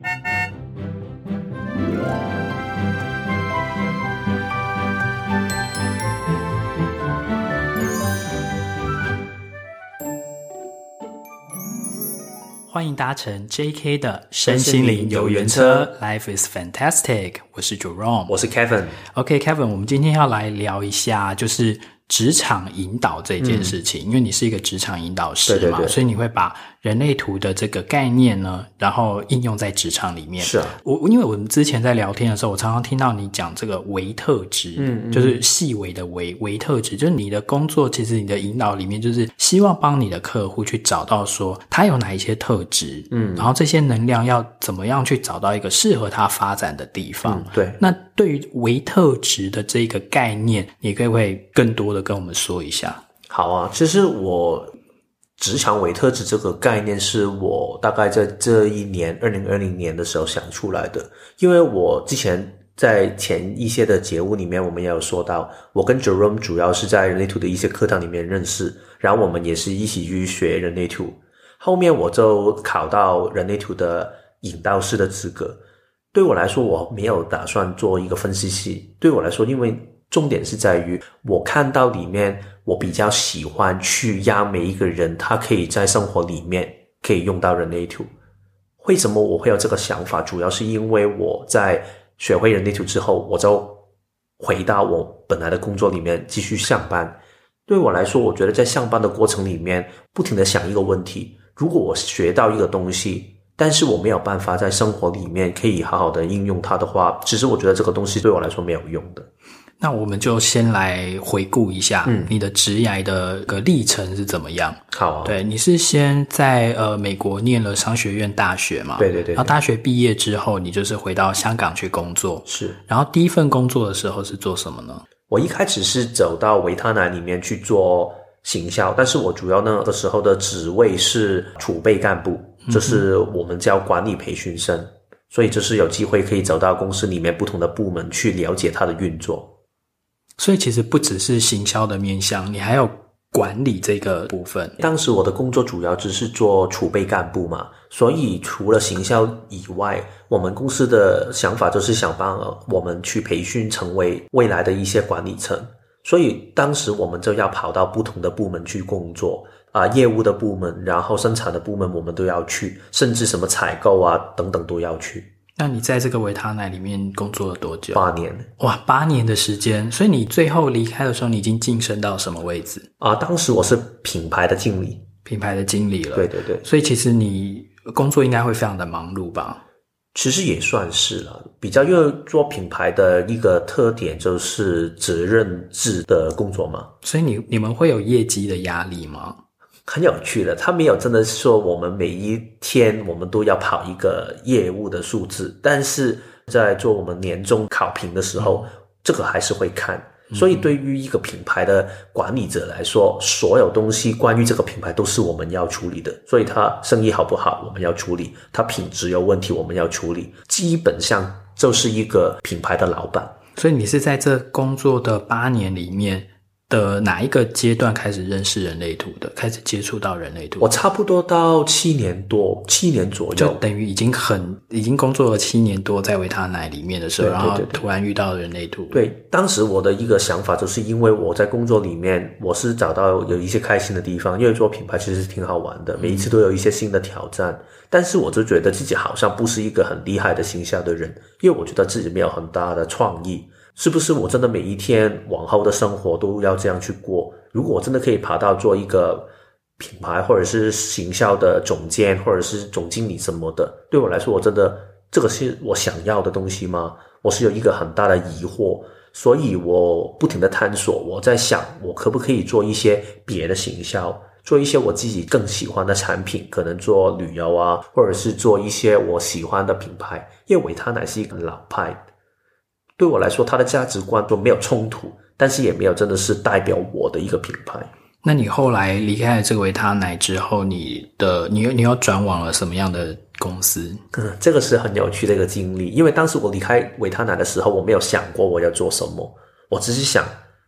欢迎搭乘 JK 的身心灵游园车，Life is fantastic。我是 Jerome，我是 Kevin。OK，Kevin，我们今天要来聊一下，就是。职场引导这件事情，嗯、因为你是一个职场引导师嘛，对对对，所以你会把人类图的这个概念呢，然后应用在职场里面。是啊，我因为我们之前在聊天的时候，我常常听到你讲这个微特质，嗯，嗯，就是细微的微微特质，就是你的工作其实你的引导里面就是希望帮你的客户去找到说他有哪一些特质，嗯，然后这些能量要怎么样去找到一个适合他发展的地方。嗯、对，那对于微特质的这个概念，你可不可以更多的？跟我们说一下。好啊，其实我职场维特质这个概念是我大概在这一年二零二零年的时候想出来的，因为我之前在前一些的节目里面，我们也有说到，我跟 Jerome 主要是在人类图的一些课堂里面认识，然后我们也是一起去学人类图，后面我就考到人类图的引导师的资格。对我来说，我没有打算做一个分析师。对我来说，因为重点是在于，我看到里面，我比较喜欢去压每一个人，他可以在生活里面可以用到人类图。为什么我会有这个想法？主要是因为我在学会人类图之后，我就回到我本来的工作里面继续上班。对我来说，我觉得在上班的过程里面，不停的想一个问题：如果我学到一个东西，但是我没有办法在生活里面可以好好的应用它的话，其实我觉得这个东西对我来说没有用的。那我们就先来回顾一下，嗯，你的职涯的个历程是怎么样？好啊，对，你是先在呃美国念了商学院大学嘛？对对对。然后大学毕业之后，你就是回到香港去工作。是。然后第一份工作的时候是做什么呢？我一开始是走到维他奶里面去做行销，但是我主要那个时候的职位是储备干部，就是我们叫管理培训生，嗯，所以就是有机会可以走到公司里面不同的部门去了解它的运作。所以其实不只是行销的面向，你还有管理这个部分。当时我的工作主要只是做储备干部嘛，所以除了行销以外，我们公司的想法就是想帮我们去培训成为未来的一些管理层。所以当时我们就要跑到不同的部门去工作啊，业务的部门，然后生产的部门我们都要去，甚至什么采购啊等等都要去。那你在这个维他奶里面工作了多久？八年。哇，八年的时间。所以你最后离开的时候，你已经晋升到什么位置？啊，当时我是品牌的经理，品牌的经理了。对对对。所以其实你工作应该会非常的忙碌吧？其实也算是了，比较因为做品牌的一个特点就是责任制的工作嘛。所以你你们会有业绩的压力吗？很有趣的，他没有真的说我们每一天我们都要跑一个业务的数字，但是在做我们年终考评的时候，嗯、这个还是会看。所以对于一个品牌的管理者来说，所有东西关于这个品牌都是我们要处理的。所以他生意好不好，我们要处理；他品质有问题，我们要处理。基本上就是一个品牌的老板。所以你是在这工作的八年里面，的哪一个阶段开始认识人类图的？开始接触到人类图？我差不多到七年多，七年左右，就等于已经很已经工作了七年多，在维他奶里面的时候，对对对对，然后突然遇到人类图。对，当时我的一个想法就是，因为我在工作里面，我是找到有一些开心的地方，因为做品牌其实挺好玩的，每一次都有一些新的挑战。嗯、但是我就觉得自己好像不是一个很厉害的形象的人，因为我觉得自己没有很大的创意。是不是我真的每一天往后的生活都要这样去过？如果我真的可以爬到做一个品牌或者是行销的总监或者是总经理什么的，对我来说，我真的这个是我想要的东西吗？我是有一个很大的疑惑，所以我不停的探索。我在想，我可不可以做一些别的行销，做一些我自己更喜欢的产品，可能做旅游啊，或者是做一些我喜欢的品牌。因为维他奶是一个老派。对我来说，它的价值观都没有冲突，但是也没有真的是代表我的一个品牌。那你后来离开了这个维他奶之后，你的你又你又转往了什么样的公司？嗯，这个是很有趣的一个经历。因为当时我离开维他奶的时候，我没有想过我要做什么，我只是想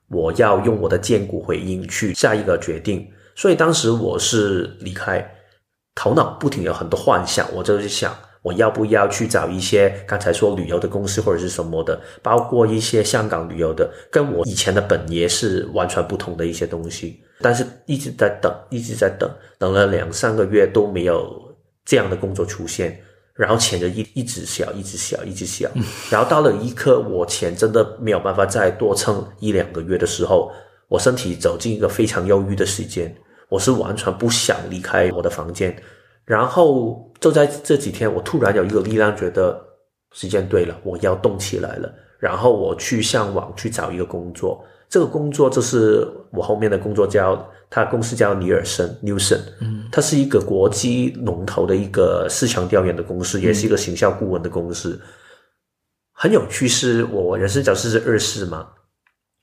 我要用我的荐骨回应去下一个决定。所以当时我是离开，头脑不停有很多幻想，我就是想。我要不要去找一些刚才说旅游的公司或者是什么的，包括一些香港旅游的，跟我以前的本业是完全不同的一些东西。但是一直在等，一直在等，等了两三个月都没有这样的工作出现，然后钱就一一直小，一直小，一直小。然后到了一刻，我钱真的没有办法再多撑一两个月的时候，我身体走进一个非常忧郁的时间，我是完全不想离开我的房间。然后就在这几天，我突然有一个力量，觉得时间对了，我要动起来了。然后我去上网去找一个工作，这个工作就是我后面的工作叫，叫他公司叫尼尔森 （Nielsen），嗯，它是一个国际龙头的一个市场调研的公司，也是一个行销顾问的公司。嗯、很有趣，是我人生角色是二世嘛，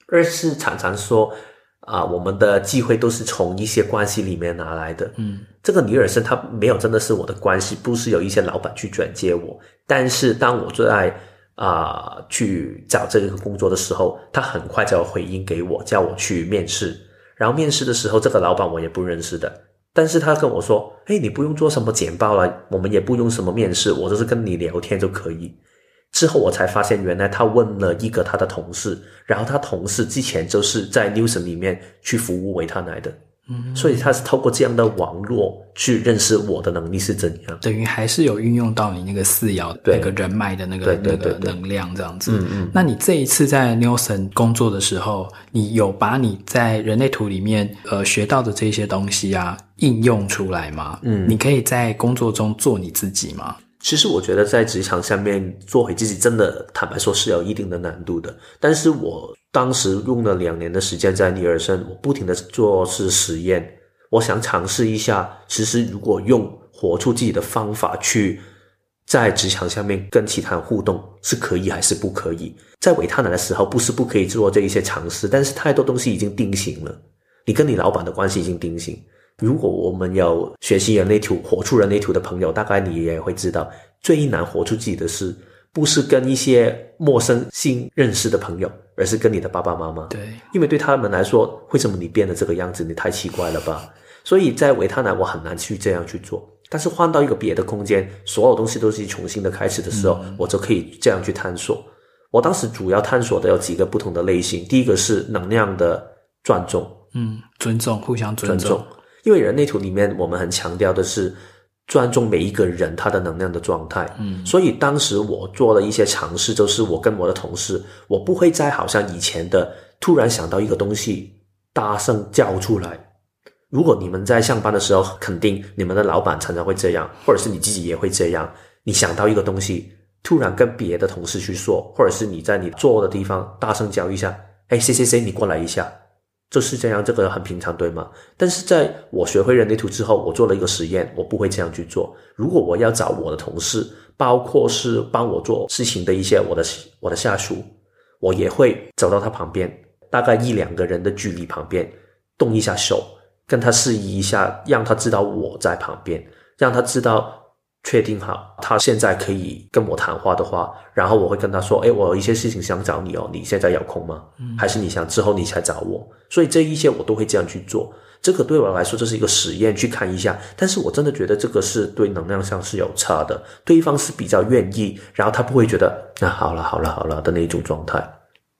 二世常常说。啊，我们的机会都是从一些关系里面拿来的。嗯，这个尼尔森他没有真的是我的关系，不是有一些老板去转接我。但是当我在啊去找这个工作的时候，他很快就要回应给我，叫我去面试。然后面试的时候，这个老板我也不认识的，但是他跟我说：“哎，你不用做什么简报了，我们也不用什么面试，我就是跟你聊天就可以。”之后我才发现，原来他问了一个他的同事，然后他同事之前就是在 Nielsen 里面去服务维他奶的，嗯，所以他是透过这样的网络去认识我的能力是怎样，等于还是有运用到你那个四爻那个人脉的那个那个能量这样子。嗯嗯。那你这一次在 Nielsen 工作的时候，你有把你在人类图里面呃学到的这些东西啊应用出来吗？嗯，你可以在工作中做你自己吗？其实我觉得在职场上面做回自己，真的坦白说是有一定的难度的。但是我当时用了两年的时间在尼尔森，我不停的做是实验，我想尝试一下，其实如果用活出自己的方法去在职场下面跟其他人互动，是可以还是不可以？在维他奶的时候，不是不可以做这一些尝试，但是太多东西已经定型了，你跟你老板的关系已经定型。如果我们有学习人类图、活出人类图的朋友，大概你也会知道，最难活出自己的是，不是跟一些陌生新认识的朋友，而是跟你的爸爸妈妈。对，因为对他们来说，为什么你变得这个样子？你太奇怪了吧？所以在维他奶，我很难去这样去做。但是换到一个别的空间，所有东西都是重新的开始的时候，嗯、我就可以这样去探索。我当时主要探索的有几个不同的类型，第一个是能量的尊重，嗯，尊重，互相尊重。尊重因为人类图里面，我们很强调的是尊重每一个人他的能量的状态。嗯，所以当时我做了一些尝试，就是我跟我的同事，我不会再好像以前的突然想到一个东西，大声叫出来。如果你们在上班的时候，肯定你们的老板常常会这样，或者是你自己也会这样。你想到一个东西，突然跟别的同事去说，或者是你在你坐的地方大声叫一下：“哎，谁谁谁，你过来一下。”就是这样，这个很平常，对吗？但是在我学会人类图之后，我做了一个实验，我不会这样去做。如果我要找我的同事，包括是帮我做事情的一些我的我的下属，我也会走到他旁边，大概一两个人的距离旁边，动一下手，跟他示意一下，让他知道我在旁边，让他知道。确定好，他现在可以跟我谈话的话，然后我会跟他说：“哎，我有一些事情想找你哦，你现在有空吗？嗯，还是你想之后你才找我？”所以这一些我都会这样去做。这个对我来说，这是一个实验，去看一下。但是我真的觉得这个是对能量上是有差的，对方是比较愿意，然后他不会觉得那好了好了好了的那种状态。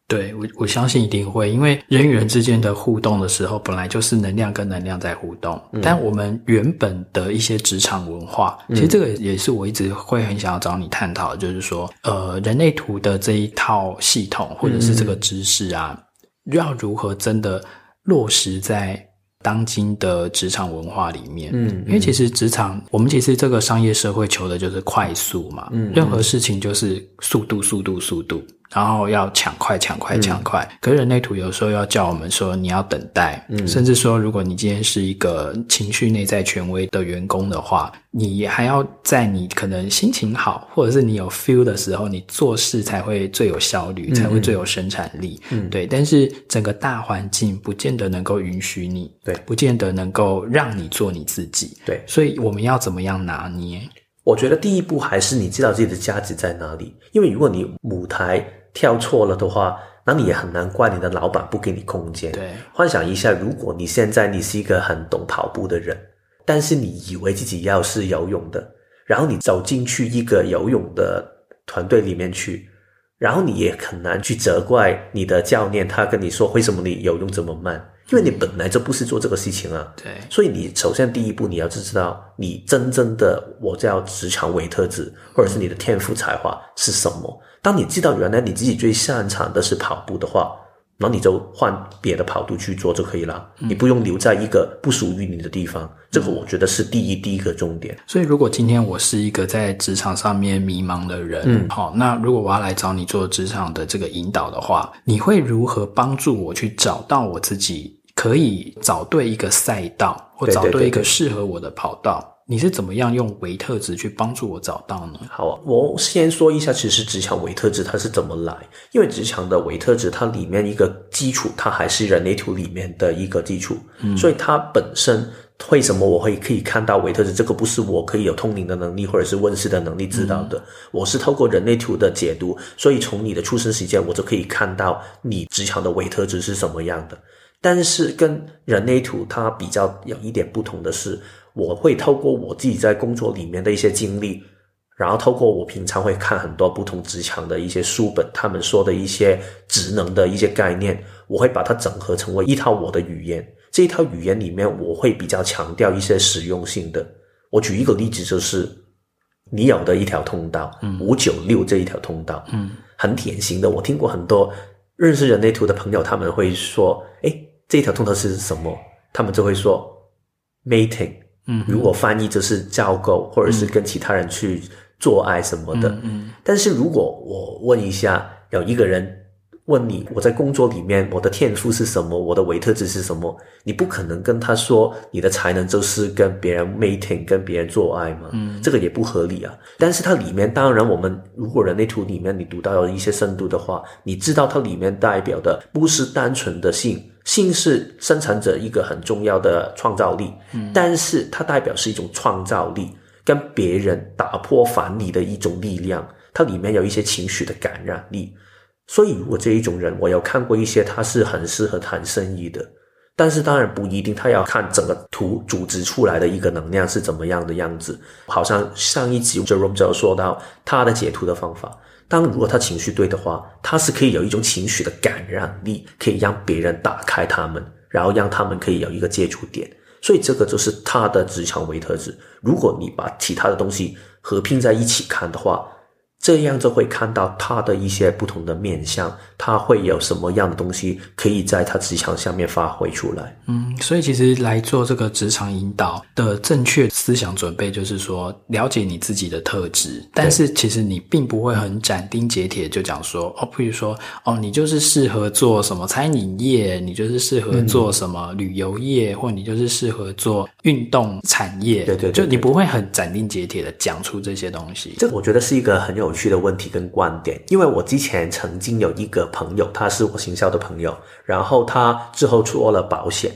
对，我我相信一定会，因为人与人之间的互动的时候，本来就是能量跟能量在互动。嗯、但我们原本的一些职场文化，其实这个也是我一直会很想要找你探讨的，就是说，呃，人类图的这一套系统或者是这个知识啊，嗯、要如何真的落实在当今的职场文化里面？嗯，嗯因为其实职场，我们其实这个商业社会求的就是快速嘛，任何事情就是速度，速度，速度。然后要抢快、抢快、抢快，嗯、可是人类图有时候要叫我们说你要等待，嗯、甚至说如果你今天是一个情绪内在权威的员工的话，你还要在你可能心情好或者是你有 feel 的时候，你做事才会最有效率，嗯、才会最有生产力。嗯，对。但是整个大环境不见得能够允许你，对，不见得能够让你做你自己，对。所以我们要怎么样拿捏？我觉得第一步还是你知道自己的价值在哪里，因为如果你舞台跳错了的话，那你也很难怪你的老板不给你空间。对，幻想一下，如果你现在你是一个很懂跑步的人，但是你以为自己要是游泳的，然后你走进去一个游泳的团队里面去，然后你也很难去责怪你的教练，他跟你说为什么你游泳这么慢，因为你本来就不是做这个事情啊。对，所以你首先第一步你要知道你真正的我叫职场微特质，或者是你的天赋才华是什么。当你知道原来你自己最擅长的是跑步的话。然后你就换别的跑步去做就可以了，嗯，你不用留在一个不属于你的地方。这个我觉得是第一第一个重点。所以，如果今天我是一个在职场上面迷茫的人，嗯，好，那如果我要来找你做职场的这个引导的话，你会如何帮助我去找到我自己可以找对一个赛道，或找对一个适合我的跑道？你是怎么样用维特值去帮助我找到呢？好啊，我先说一下，其实职场维特值它是怎么来？因为职场的维特值，它里面一个基础，它还是人类图里面的一个基础，嗯，所以它本身为什么我会可以看到维特值？这个不是我可以有通灵的能力或者是问世的能力知道的，嗯，我是透过人类图的解读，所以从你的出生时间，我就可以看到你职场的维特值是什么样的。但是跟人类图它比较有一点不同的是。我会透过我自己在工作里面的一些经历，然后透过我平常会看很多不同职场的一些书本，他们说的一些职能的一些概念，我会把它整合成为一套我的语言。这一套语言里面，我会比较强调一些实用性的。我举一个例子，就是你有的一条通道，嗯，五九六这一条通道，嗯，很典型的。我听过很多认识人类图的朋友，他们会说：“诶，这一条通道是什么？”他们就会说：“mating。”嗯，如果翻译就是交媾，或者是跟其他人去做爱什么的。嗯，嗯，但是如果我问一下，有一个人问你，我在工作里面我的天赋是什么，我的维特质是什么？你不可能跟他说你的才能就是跟别人 mating，跟别人做爱嘛。嗯，这个也不合理啊。但是它里面，当然我们如果人类图里面你读到有一些深度的话，你知道它里面代表的不是单纯的性。性是生产者一个很重要的创造力，嗯，但是它代表是一种创造力，跟别人打破藩篱的一种力量。它里面有一些情绪的感染力，所以如果这一种人，我有看过一些，他是很适合谈生意的，但是当然不一定，他要看整个图组织出来的一个能量是怎么样的样子。好像上一集 Jerome 就有说到他的解图的方法。当如果他情绪对的话，他是可以有一种情绪的感染力，可以让别人打开他们，然后让他们可以有一个接触点。所以这个就是他的职场微特质。如果你把其他的东西合并在一起看的话，这样就会看到他的一些不同的面相，他会有什么样的东西可以在他职场下面发挥出来。嗯，所以其实来做这个职场引导的正确思想准备，就是说了解你自己的特质，但是其实你并不会很斩钉截铁就讲说哦，譬如说哦，你就是适合做什么餐饮业，你就是适合做什么旅游业，嗯、或你就是适合做运动产业。对对，对，对，对，就你不会很斩钉截铁的讲出这些东西。这我觉得是一个很有。去的问题跟观点，因为我之前曾经有一个朋友，他是我行销的朋友，然后他之后做了保险，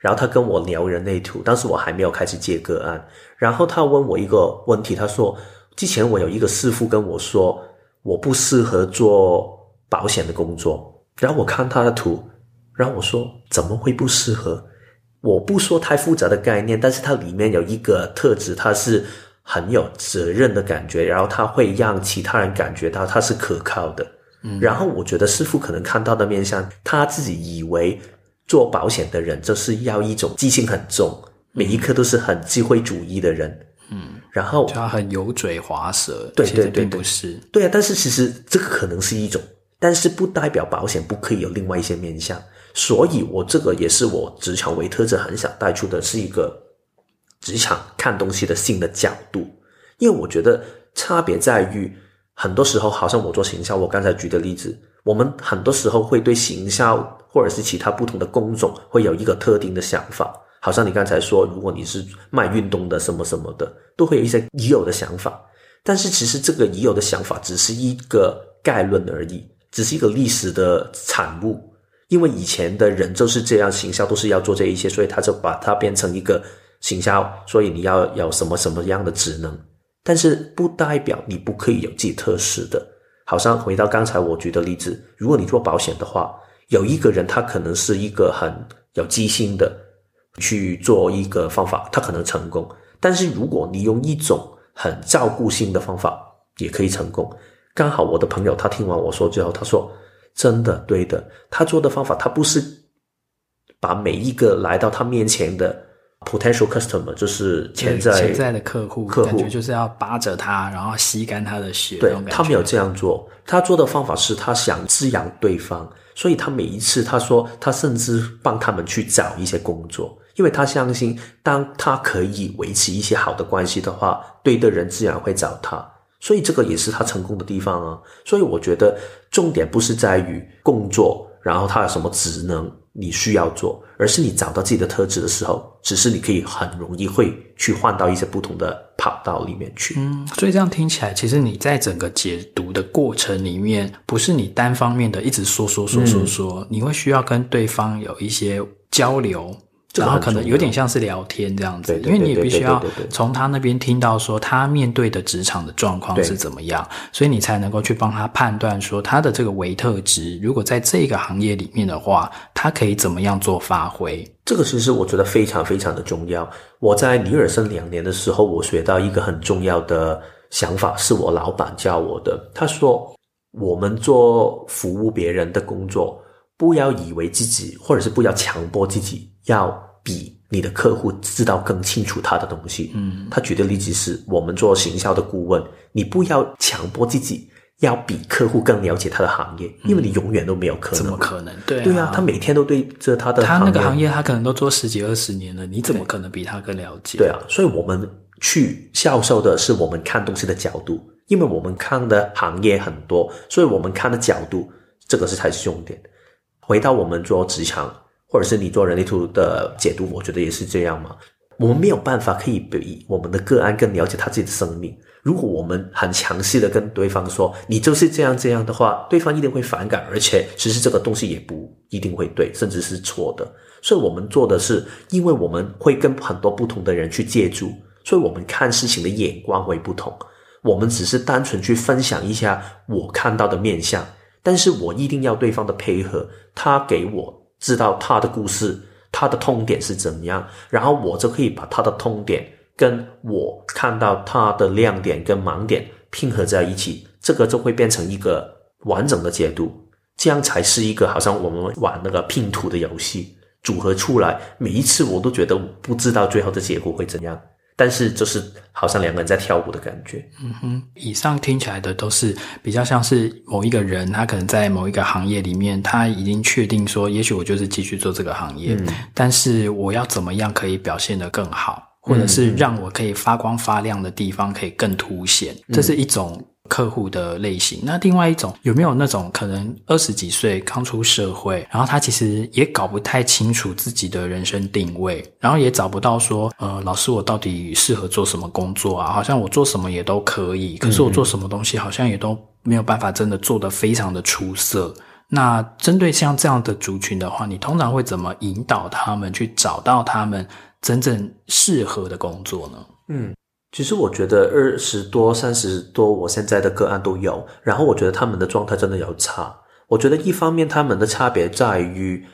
然后他跟我聊人类图，当时我还没有开始接个案，然后他问我一个问题，他说之前我有一个师傅跟我说我不适合做保险的工作，然后我看他的图，然后我说怎么会不适合？我不说太复杂的概念，但是它里面有一个特质，它是。很有责任的感觉，然后他会让其他人感觉到他是可靠的。嗯，然后我觉得师傅可能看到的面相，他自己以为做保险的人就是要一种记性很重，每一刻都是很机会主义的人。嗯，然后他很油嘴滑舌，对对对，不是，对啊。但是其实这个可能是一种，但是不代表保险不可以有另外一些面相。所以我这个也是我职场维特质很想带出的是一个。职场看东西的新的角度，因为我觉得差别在于，很多时候好像我做行销，我刚才举的例子，我们很多时候会对行销或者是其他不同的工种会有一个特定的想法，好像你刚才说，如果你是卖运动的什么什么的，都会有一些已有的想法，但是其实这个已有的想法只是一个概论而已，只是一个历史的产物，因为以前的人就是这样，行销都是要做这一些，所以他就把它变成一个。行销，所以你要有什么什么样的职能，但是不代表你不可以有自己特色的。好像回到刚才我举的例子，如果你做保险的话，有一个人他可能是一个很有机心的去做一个方法，他可能成功。但是如果你用一种很照顾性的方法也可以成功。刚好我的朋友他听完我说之后，他说：“真的，对的，他做的方法，他不是把每一个来到他面前的。” Potential customer 就是潜在潜在的客户，客户感觉就是要扒着他，然后吸干他的血。对，他没有这样做，他做的方法是他想滋养对方，所以他每一次他说，他甚至帮他们去找一些工作，因为他相信，当他可以维持一些好的关系的话，对的人自然会找他，所以这个也是他成功的地方啊。所以我觉得重点不是在于工作，然后他有什么职能。你需要做，而是你找到自己的特质的时候，只是你可以很容易会去换到一些不同的跑道里面去。嗯，所以这样听起来，其实你在整个解读的过程里面，不是你单方面的一直说说说说说，嗯，你会需要跟对方有一些交流。然后可能有点像是聊天这样子，因为你也必须要从他那边听到说他面对的职场的状况是怎么样，所以你才能够去帮他判断说他的这个维特值，如果在这个行业里面的话，他可以怎么样做发挥。这个其实我觉得非常非常的重要。我在尼尔森两年的时候，我学到一个很重要的想法，是我老板教我的。他说，我们做服务别人的工作，不要以为自己，或者是不要强迫自己。要比你的客户知道更清楚他的东西。嗯，他举的例子是我们做行销的顾问，你不要强迫自己要比客户更了解他的行业，因为你永远都没有可能。怎么可能？对啊，对啊，他每天都对着他的他那个行业，他可能都做十几二十年了，你怎么可能比他更了解？对啊，所以我们去销售的是我们看东西的角度，因为我们看的行业很多，所以我们看的角度，这个是才是重点。回到我们做职场。或者是你做人力图的解读，我觉得也是这样嘛。我们没有办法可以比我们的个案更了解他自己的生命。如果我们很强势的跟对方说你就是这样这样的话，对方一定会反感，而且其实这个东西也不一定会对，甚至是错的。所以我们做的是，因为我们会跟很多不同的人去接触，所以我们看事情的眼光会不同。我们只是单纯去分享一下我看到的面相，但是我一定要对方的配合，他给我。知道他的故事，他的痛点是怎么样，然后我就可以把他的痛点跟我看到他的亮点跟盲点拼合在一起，这个就会变成一个完整的解读，这样才是一个好像我们玩那个拼图的游戏，组合出来，每一次我都觉得不知道最后的结果会怎样。但是就是好像两个人在跳舞的感觉。嗯哼，以上听起来的都是比较像是某一个人，他可能在某一个行业里面，他已经确定说，也许我就是继续做这个行业，嗯，但是我要怎么样可以表现得更好，或者是让我可以发光发亮的地方可以更凸显，这是一种。客户的类型，那另外一种有没有那种可能二十几岁刚出社会，然后他其实也搞不太清楚自己的人生定位，然后也找不到说，呃，老师我到底适合做什么工作啊？好像我做什么也都可以，可是我做什么东西好像也都没有办法真的做得非常的出色。那针对像这样的族群的话，你通常会怎么引导他们去找到他们真正适合的工作呢？嗯。其实我觉得二十多、三十多，我现在的个案都有。然后我觉得他们的状态真的有差。我觉得一方面他们的差别在于，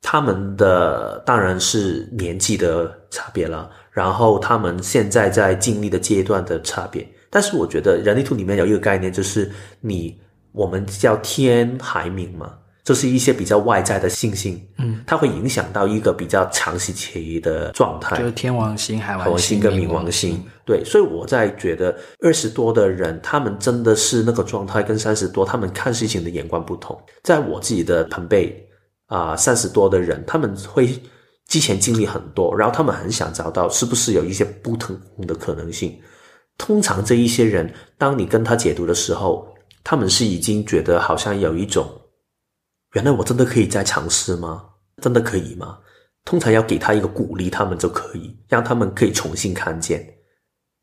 他们的当然是年纪的差别了，然后他们现在在经历的阶段的差别。但是我觉得人力图里面有一个概念，就是你我们叫天海冥嘛。就是一些比较外在的信心，嗯，它会影响到一个比较长时期的状态，就是天王星、海王星跟冥王星。对，所以我在觉得二十多的人，他们真的是那个状态跟三十多，他们看事情的眼光不同。在我自己的朋辈啊，三十多的人，他们会之前经历很多，然后他们很想找到是不是有一些不同的可能性。通常这一些人，当你跟他解读的时候，他们是已经觉得好像有一种。原来我真的可以再尝试吗？真的可以吗？通常要给他一个鼓励，他们就可以让他们可以重新看见。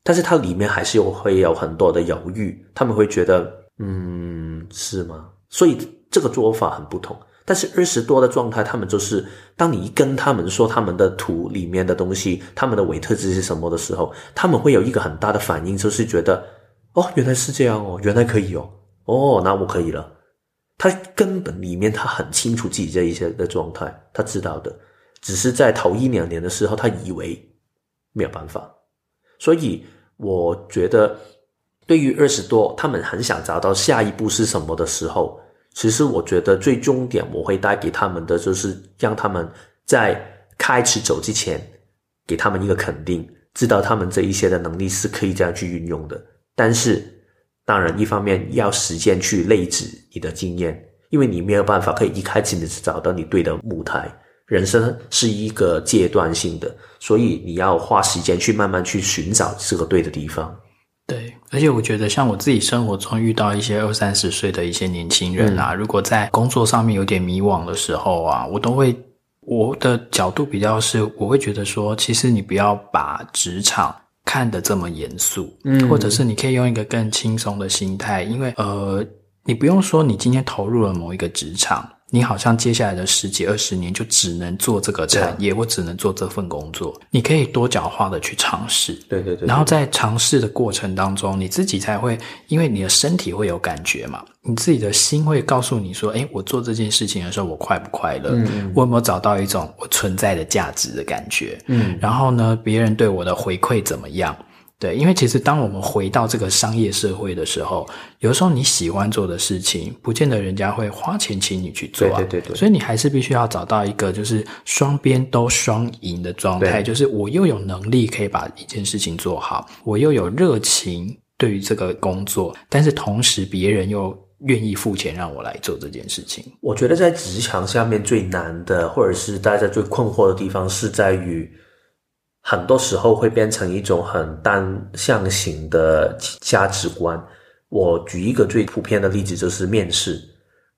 但是它里面还是有会有很多的犹豫，他们会觉得，嗯，是吗？所以这个做法很不同。但是二十多的状态，他们就是当你一跟他们说他们的图里面的东西，他们的维特质是什么的时候，他们会有一个很大的反应，就是觉得，哦，原来是这样哦，原来可以哦，哦，那我可以了。他根本里面他很清楚自己这一些的状态，他知道的，只是在头一两年的时候，他以为没有办法。所以我觉得对于二十多，他们很想找到下一步是什么的时候，其实我觉得最终点我会带给他们的就是让他们在开始走之前，给他们一个肯定，知道他们这一些的能力是可以这样去运用的。但是，当然一方面要时间去累积你的经验，因为你没有办法可以一开始你就找到你对的舞台。人生是一个阶段性的，所以你要花时间去慢慢去寻找这个对的地方。对，而且我觉得像我自己生活中遇到一些二三十岁的一些年轻人啊，嗯、如果在工作上面有点迷惘的时候啊，我都会我的角度比较是，我会觉得说，其实你不要把职场看得这么严肃，嗯，或者是你可以用一个更轻松的心态，因为呃，你不用说你今天投入了某一个职场。你好像接下来的十几二十年就只能做这个产业，或只能做这份工作。你可以多角化的去尝试，对对对。然后在尝试的过程当中，你自己才会，因为你的身体会有感觉嘛，你自己的心会告诉你说：“哎，我做这件事情的时候，我快不快乐？嗯，我有没有找到一种我存在的价值的感觉？嗯，然后呢，别人对我的回馈怎么样？”对，因为其实当我们回到这个商业社会的时候，有时候你喜欢做的事情，不见得人家会花钱请你去做啊。对对对对。所以你还是必须要找到一个就是双边都双赢的状态，就是我又有能力可以把一件事情做好，我又有热情对于这个工作，但是同时别人又愿意付钱让我来做这件事情。我觉得在职场下面最难的，或者是大家最困惑的地方，是在于。很多时候会变成一种很单向型的价值观。我举一个最普遍的例子，就是面试。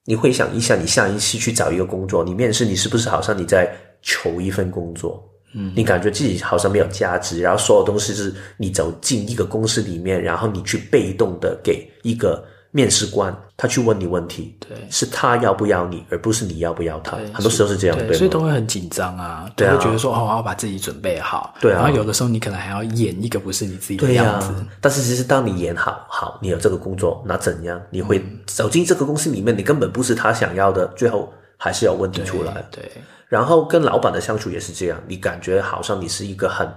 你会想一下，你下一期去找一个工作，你面试，你是不是好像你在求一份工作？嗯，你感觉自己好像没有价值，然后所有东西是你走进一个公司里面，然后你去被动的给一个。面试官他去问你问题，对，是他要不要你，而不是你要不要他。很多时候是这样，对，所以都会很紧张啊，对，会觉得说哦，我要把自己准备好，对啊。然后有的时候你可能还要演一个不是你自己的样子，但是其实当你演好，好，你有这个工作，那怎样？你会走进这个公司里面，你根本不是他想要的，最后还是有问题出来。对，然后跟老板的相处也是这样，你感觉好像你是一个很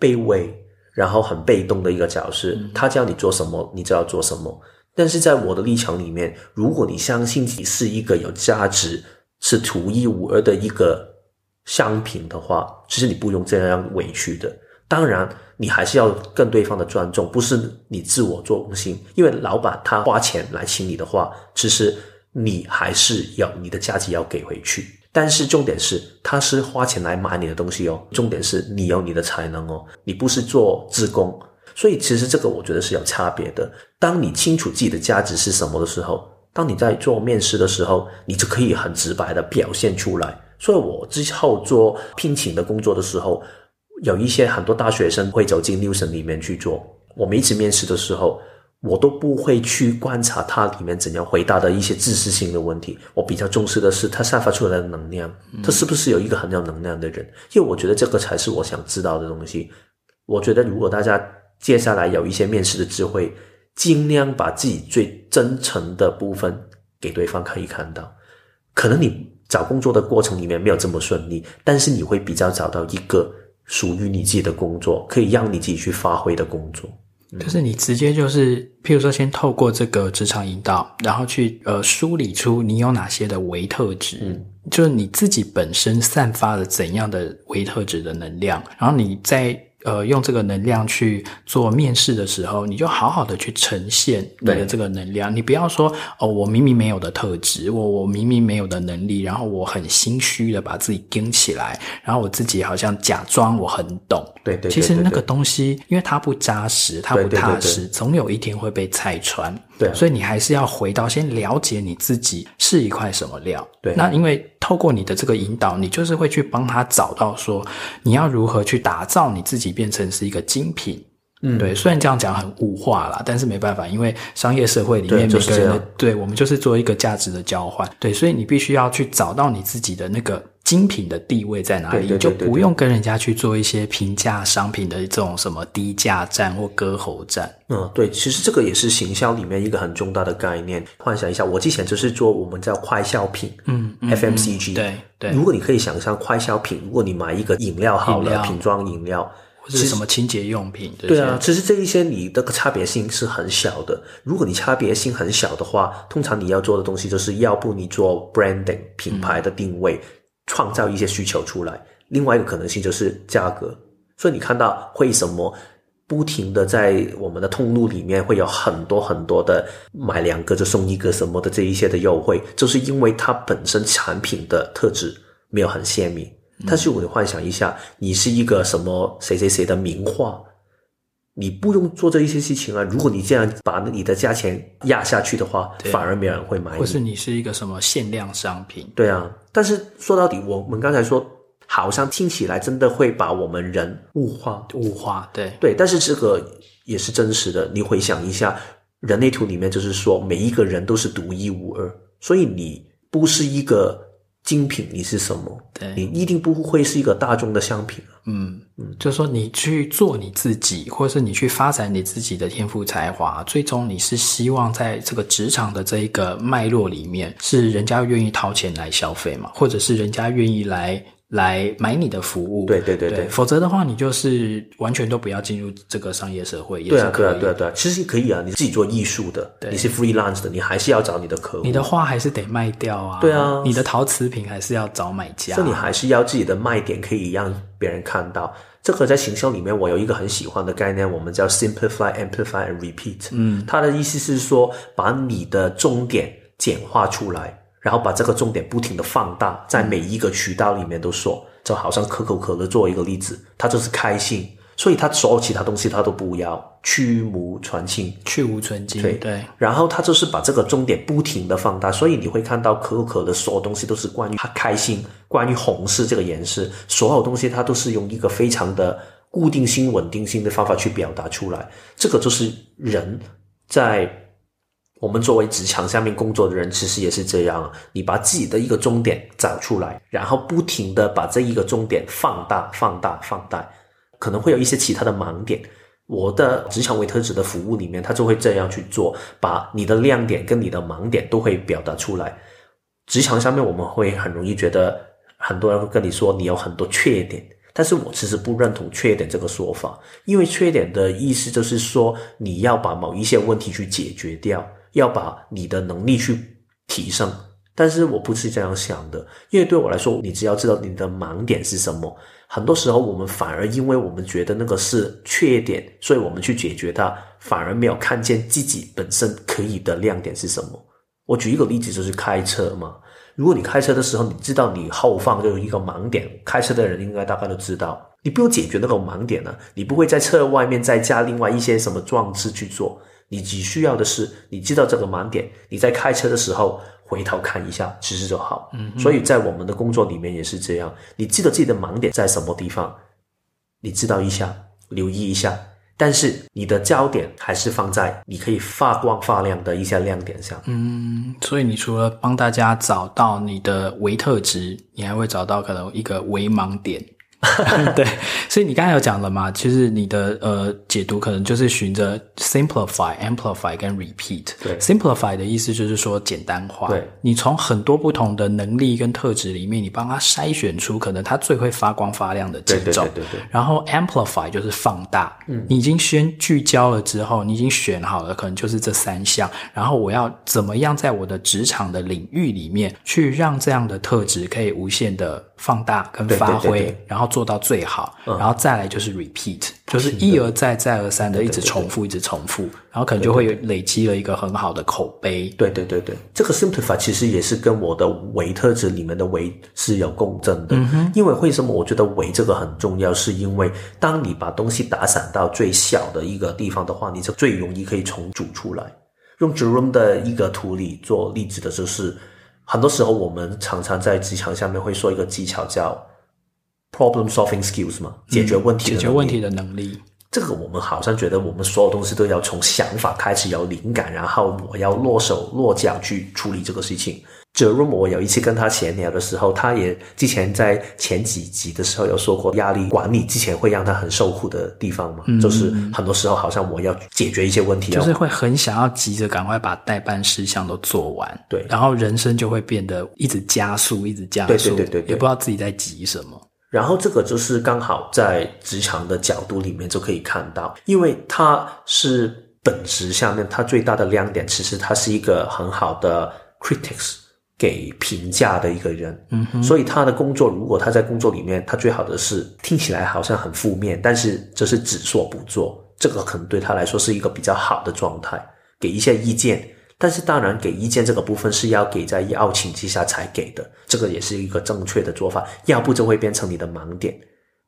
卑微，然后很被动的一个角色，他叫你做什么，你就要做什么。但是在我的立场里面，如果你相信自己是一个有价值、是独一无二的一个商品的话，其实你不用这样委屈的。当然，你还是要跟对方的尊重，不是你自我做中心。因为老板他花钱来请你的话，其实你还是要你的价值要给回去。但是重点是，他是花钱来买你的东西哦。重点是你有你的才能哦，你不是做自工。所以，其实这个我觉得是有差别的。当你清楚自己的价值是什么的时候，当你在做面试的时候，你就可以很直白的表现出来。所以我之后做聘请的工作的时候，有一些很多大学生会走进 Nielsen 里面去做。我每一次面试的时候，我都不会去观察他里面怎样回答的一些知识性的问题。我比较重视的是他散发出来的能量，他是不是有一个很有能量的人？因为我觉得这个才是我想知道的东西。我觉得如果大家接下来有一些面试的智慧，尽量把自己最真诚的部分给对方可以看到。可能你找工作的过程里面没有这么顺利，但是你会比较找到一个属于你自己的工作，可以让你自己去发挥的工作。就是你直接就是，譬如说，先透过这个职场引导，然后去呃梳理出你有哪些的微特质，嗯，就是你自己本身散发了怎样的微特质的能量，然后你在。呃，用这个能量去做面试的时候，你就好好的去呈现你的这个能量。你不要说哦，我明明没有的特质，我我明明没有的能力，然后我很心虚的把自己盯起来，然后我自己好像假装我很懂。对对，对，对，对，其实那个东西，因为它不扎实，它不踏实，总有一天会被拆穿。对，所以你还是要回到先了解你自己是一块什么料。对，那因为。透过你的这个引导，你就是会去帮他找到说，你要如何去打造你自己变成是一个精品。嗯，对，虽然这样讲很物化啦，但是没办法，因为商业社会里面每个人对，我们就是做一个价值的交换。对，所以你必须要去找到你自己的那个。精品的地位在哪里？对对对对对，就不用跟人家去做一些平价商品的这种什么低价战或割喉战。嗯，对，其实这个也是行销里面一个很重大的概念。幻想一下，我之前就是做我们叫快消品，嗯，嗯，FMCG。对对。如果你可以想象快消品，如果你买一个饮料好了，瓶装饮料，或者是什么清洁用品。对啊，其实这一些你的差别性是很小的。如果你差别性很小的话，通常你要做的东西就是要不你做 branding 品牌的定位，嗯、创造一些需求出来。另外一个可能性就是价格。所以你看到为什么不停的在我们的通路里面会有很多很多的买两个就送一个什么的这一些的优惠，就是因为它本身产品的特质没有很鲜明。但是我你幻想一下，你是一个什么谁谁谁的名画，你不用做这一些事情啊。如果你这样把你的价钱压下去的话，反而没有人会买你。或是你是一个什么限量商品？对啊。但是说到底，我们刚才说，好像听起来真的会把我们人物化，物化。对对，但是这个也是真实的。你回想一下，人类图里面就是说，每一个人都是独一无二，所以你不是一个。精品，你是什么？对，你一定不会是一个大众的商品。嗯嗯，就是说你去做你自己，或者是你去发展你自己的天赋才华，最终你是希望在这个职场的这一个脉络里面，是人家愿意掏钱来消费嘛，或者是人家愿意来。来买你的服务，对对对对，对，否则的话，你就是完全都不要进入这个商业社会。对啊，对啊，对啊，对啊，其实可以啊，你自己做艺术的，对，你是 freelance 的，你还是要找你的客户，你的画还是得卖掉啊。对啊，你的陶瓷品还是要找买家，所以你还是要自己的卖点可以让别人看到。这个在行销里面，我有一个很喜欢的概念，我们叫 simplify, amplify and repeat。嗯，它的意思是说，把你的重点简化出来。然后把这个重点不停的放大，在每一个渠道里面都说，就好像可口可乐做一个例子，它就是开心，所以它所有其他东西它都不要，去无存菁，去无存菁，对对。然后它就是把这个重点不停的放大，所以你会看到可口可乐所有东西都是关于它开心，关于红色这个颜色，所有东西它都是用一个非常的固定性、稳定性的方法去表达出来，这个就是人在。我们作为职场下面工作的人，其实也是这样。你把自己的一个终点找出来，然后不停的把这一个终点放大、放大、放大，可能会有一些其他的盲点。我的职场为特质的服务里面，他就会这样去做，把你的亮点跟你的盲点都会表达出来。职场上面我们会很容易觉得，很多人会跟你说你有很多缺点，但是我其实不认同缺点这个说法，因为缺点的意思就是说你要把某一些问题去解决掉。要把你的能力去提升，但是我不是这样想的，因为对我来说，你只要知道你的盲点是什么，很多时候我们反而因为我们觉得那个是缺点，所以我们去解决它，反而没有看见自己本身可以的亮点是什么。我举一个例子，就是开车嘛。如果你开车的时候，你知道你后方就有一个盲点，开车的人应该大概都知道，你不用解决那个盲点呢，你不会在车外面再加另外一些什么装置去做。你只需要的是，你知道这个盲点，你在开车的时候回头看一下，其实就好。嗯，所以在我们的工作里面也是这样，你记得自己的盲点在什么地方，你知道一下，留意一下，但是你的焦点还是放在你可以发光发亮的一些亮点上。嗯，所以你除了帮大家找到你的维特质，你还会找到可能一个微盲点。对，所以你刚才有讲了嘛？其实你的呃解读可能就是循着 simplify、amplify 跟 repeat。对，simplify 的意思就是说简单化。对，你从很多不同的能力跟特质里面，你帮他筛选出可能他最会发光发亮的几种。对对对对对。然后 amplify 就是放大。嗯，你已经先聚焦了之后，你已经选好了，可能就是这三项。然后我要怎么样在我的职场的领域里面去让这样的特质可以无限的。放大跟发挥，然后做到最好，嗯，然后再来就是 repeat，就是一而再再而三的一直重复，一直重复，然后可能就会累积了一个很好的口碑。对对对对，这个 simplify 其实也是跟我的维特质里面的维是有共振的。嗯哼，因为为什么我觉得维这个很重要？是因为当你把东西打散到最小的一个地方的话，你就最容易可以重组出来。用 Jerome 的一个图里做例子的就是。很多时候，我们常常在职场下面会说一个技巧叫 problem solving skills 嘛，解决问题的能力，嗯，解决问题的能力。这个我们好像觉得我们所有东西都要从想法开始有灵感，然后我要落手落脚去处理这个事情。Jerome，我有一次跟他闲聊的时候，他也之前在前几集的时候有说过，压力管理之前会让他很受苦的地方嘛，嗯，就是很多时候好像我要解决一些问题，就是会很想要急着赶快把待办事项都做完，对，然后人生就会变得一直加速，一直加速，对对对对，对，也不知道自己在急什么。然后这个就是刚好在职场的角度里面就可以看到，因为他是本质下面他最大的亮点，其实他是一个很好的 critics 给评价的一个人，嗯哼，所以他的工作如果他在工作里面，他最好的是听起来好像很负面，但是这是只说不做，这个可能对他来说是一个比较好的状态，给一些意见。但是当然，给意见这个部分是要给在邀请之下才给的，这个也是一个正确的做法，要不就会变成你的盲点。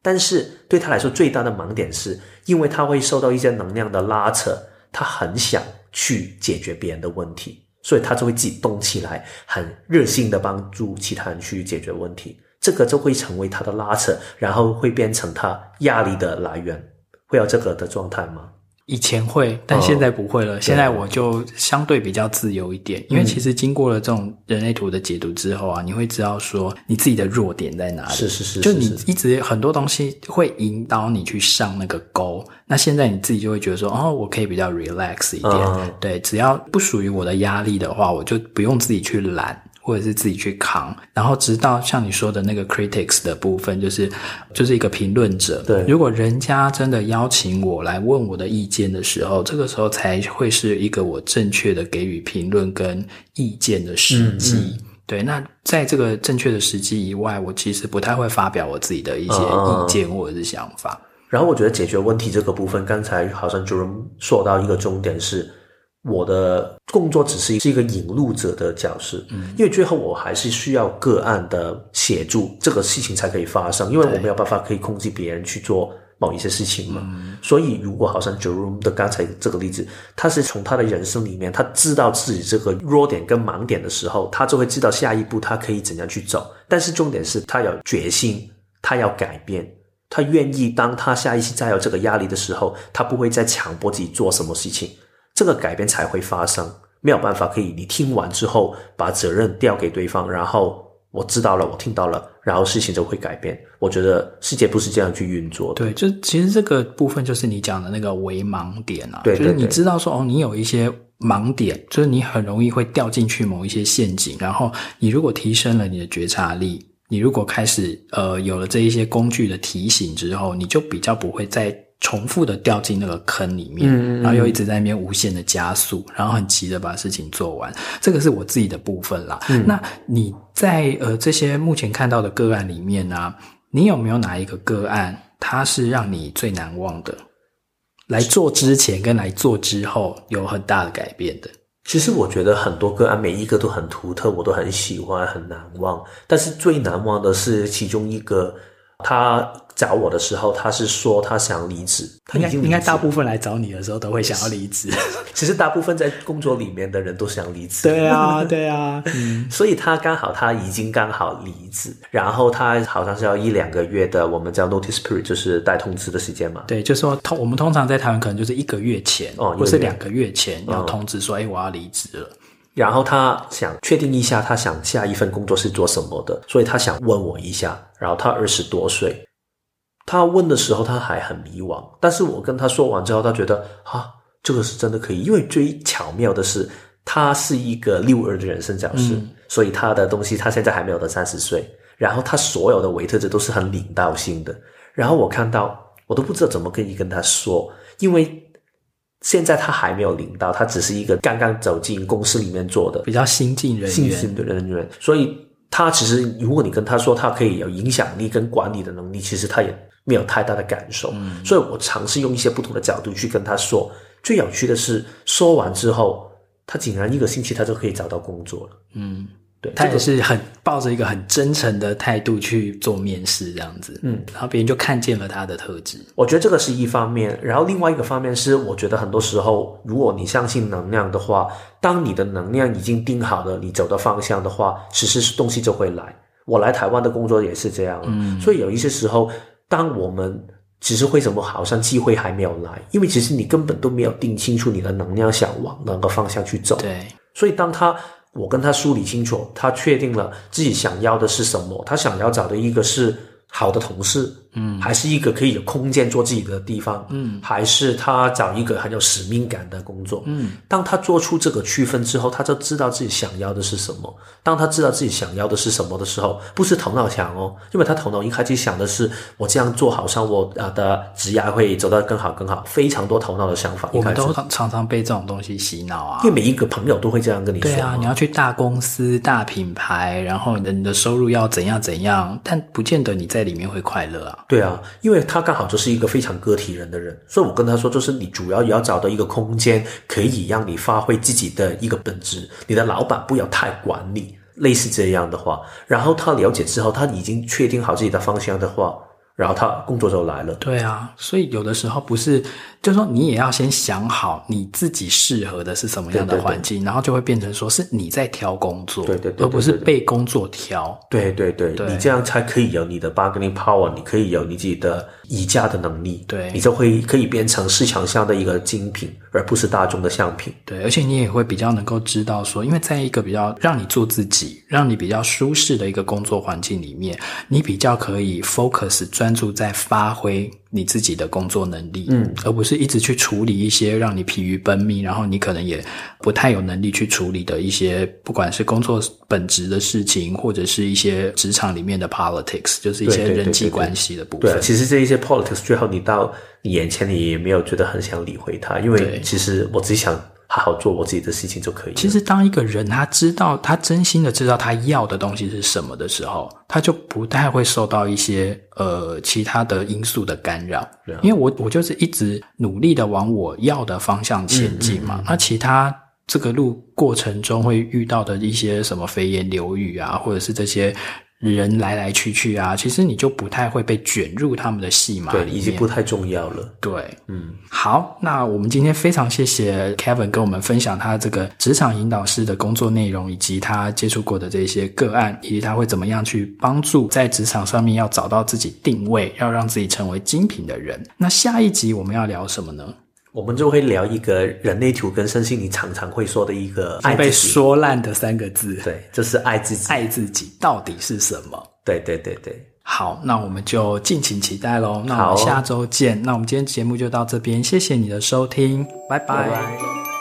但是对他来说，最大的盲点是因为他会受到一些能量的拉扯，他很想去解决别人的问题，所以他就会自己动起来，很热心的帮助其他人去解决问题，这个就会成为他的拉扯，然后会变成他压力的来源，会有这个的状态吗？以前会，但现在不会了。哦、现在我就相对比较自由一点，因为其实经过了这种人类图的解读之后啊，你会知道说你自己的弱点在哪里。是是是，就你一直很多东西会引导你去上那个钩。那现在你自己就会觉得说，哦，我可以比较 relax 一点。嗯、对，只要不属于我的压力的话，我就不用自己去拦。或者是自己去扛，然后直到像你说的那个 critics 的部分，就是就是一个评论者。对，如果人家真的邀请我来问我的意见的时候，这个时候才会是一个我正确的给予评论跟意见的时机。嗯嗯、对，那在这个正确的时机以外，我其实不太会发表我自己的一些意见或者是想法。嗯、然后我觉得解决问题这个部分，刚才好像 Jerome 说到一个重点是。我的工作只是是一个引路者的角色，嗯，因为最后我还是需要个案的协助，这个事情才可以发生。因为我没有办法可以控制别人去做某一些事情嘛，嗯，所以如果好像 Jerome 的刚才这个例子，他是从他的人生里面，他知道自己这个弱点跟盲点的时候，他就会知道下一步他可以怎样去走。但是重点是他有决心，他要改变，他愿意当他下一次再有这个压力的时候，他不会再强迫自己做什么事情。这个改变才会发生，没有办法可以你听完之后把责任调给对方，然后我知道了，我听到了，然后事情就会改变。我觉得世界不是这样去运作的。对，就其实这个部分就是你讲的那个为盲点啊，对，对，对，就是你知道说哦，你有一些盲点，就是你很容易会掉进去某一些陷阱，然后你如果提升了你的觉察力，你如果开始呃有了这一些工具的提醒之后，你就比较不会再。重复的掉进那个坑里面，嗯，然后又一直在那边无限的加速，然后很急的把事情做完。这个是我自己的部分啦。嗯，那你在呃这些目前看到的个案里面呢，你有没有哪一个个案，它是让你最难忘的？来做之前跟来做之后有很大的改变的？其实我觉得很多个案每一个都很独特，我都很喜欢，很难忘。但是最难忘的是其中一个。他找我的时候，他是说他想离职。他应该。应该大部分来找你的时候都会想要离职。其实大部分在工作里面的人都想离职。对啊，对啊。嗯，所以他刚好他已经刚好离职，然后他好像是要一两个月的，我们叫 notice period，就是待通知的时间嘛。对，就是说通我们通常在台湾可能就是一个月前，哦，或是两个月前要通知说，哎、嗯，我要离职了。然后他想确定一下，他想下一份工作是做什么的，所以他想问我一下。然后他二十多岁，他问的时候他还很迷惘。但是我跟他说完之后，他觉得啊，这个是真的可以。因为最巧妙的是，他是一个六二的人生角色，嗯、所以他的东西他现在还没有到三十岁。然后他所有的维特质都是很领导性的。然后我看到，我都不知道怎么可以跟他说，因为。现在他还没有领到，他只是一个刚刚走进公司里面做的比较新进人员，新进的人员，所以他其实如果你跟他说他可以有影响力跟管理的能力，其实他也没有太大的感受。嗯，所以我尝试用一些不同的角度去跟他说。最有趣的是，说完之后，他竟然一个星期他就可以找到工作了。嗯。对，他也是很抱着一个很真诚的态度去做面试，这样子，嗯，然后别人就看见了他的特质。我觉得这个是一方面，然后另外一个方面是，我觉得很多时候，如果你相信能量的话，当你的能量已经定好了，你走的方向的话，其实是东西就会来。我来台湾的工作也是这样，嗯，所以有一些时候，当我们其实为什么好像机会还没有来，因为其实你根本都没有定清楚你的能量想往哪个方向去走，对，所以当他。我跟他梳理清楚，他确定了自己想要的是什么。他想要找的一个是好的同事，嗯，还是一个可以有空间做自己的地方，嗯，还是他找一个很有使命感的工作，嗯，当他做出这个区分之后，他就知道自己想要的是什么。当他知道自己想要的是什么的时候，不是头脑强哦，因为他头脑一开始想的是我这样做好像我啊的职业会走到更好更好，非常多头脑的想法。我们都常常被这种东西洗脑啊，因为每一个朋友都会这样跟你说。对啊，你要去大公司、大品牌，然后你的收入要怎样怎样，但不见得你在里面会快乐啊。对啊，因为他刚好就是一个非常个体人的人，所以我跟他说，就是你主要也要找到一个空间，可以让你发挥自己的一个本质。你的老板不要太管你，类似这样的话。然后他了解之后，他已经确定好自己的方向的话。然后他工作就来了。对啊，所以有的时候不是，就是说你也要先想好你自己适合的是什么样的环境，对对对，然后就会变成说是你在挑工作，对对而不是被工作挑。对对对，对，你这样才可以有你的 bargaining power，你可以有你自己的议价的能力。对，你就会可以变成市场上的一个精品，而不是大众的相品。对，而且你也会比较能够知道说，因为在一个比较让你做自己、让你比较舒适的一个工作环境里面，你比较可以 focus 专。专注在发挥你自己的工作能力，嗯，而不是一直去处理一些让你疲于奔命，然后你可能也不太有能力去处理的一些，不管是工作本职的事情，或者是一些职场里面的 politics，就是一些人际关系的部分。对，对，对，对，对，其实这一些 politics 最后你到你眼前，你也没有觉得很想理会它，因为其实我只想。好好做我自己的事情就可以。其实，当一个人他知道他真心的知道他要的东西是什么的时候，他就不太会受到一些呃其他的因素的干扰。对，因为我我就是一直努力的往我要的方向前进嘛。嗯嗯嗯。那其他这个路过程中会遇到的一些什么飞言流语啊，或者是这些。人来来去去啊，其实你就不太会被卷入他们的戏码对，已经不太重要了。对，嗯，好，那我们今天非常谢谢 Kevin 跟我们分享他这个职场引导师的工作内容，以及他接触过的这些个案，以及他会怎么样去帮助在职场上面要找到自己定位，要让自己成为精品的人。那下一集我们要聊什么呢？我们就会聊一个人类图跟身心灵常常会说的一个爱被说烂的三个字，对，就是爱自己。爱自己到底是什么？对对对对。好，那我们就敬请期待喽。那我们下周见。那我们今天节目就到这边，谢谢你的收听，拜拜。拜拜。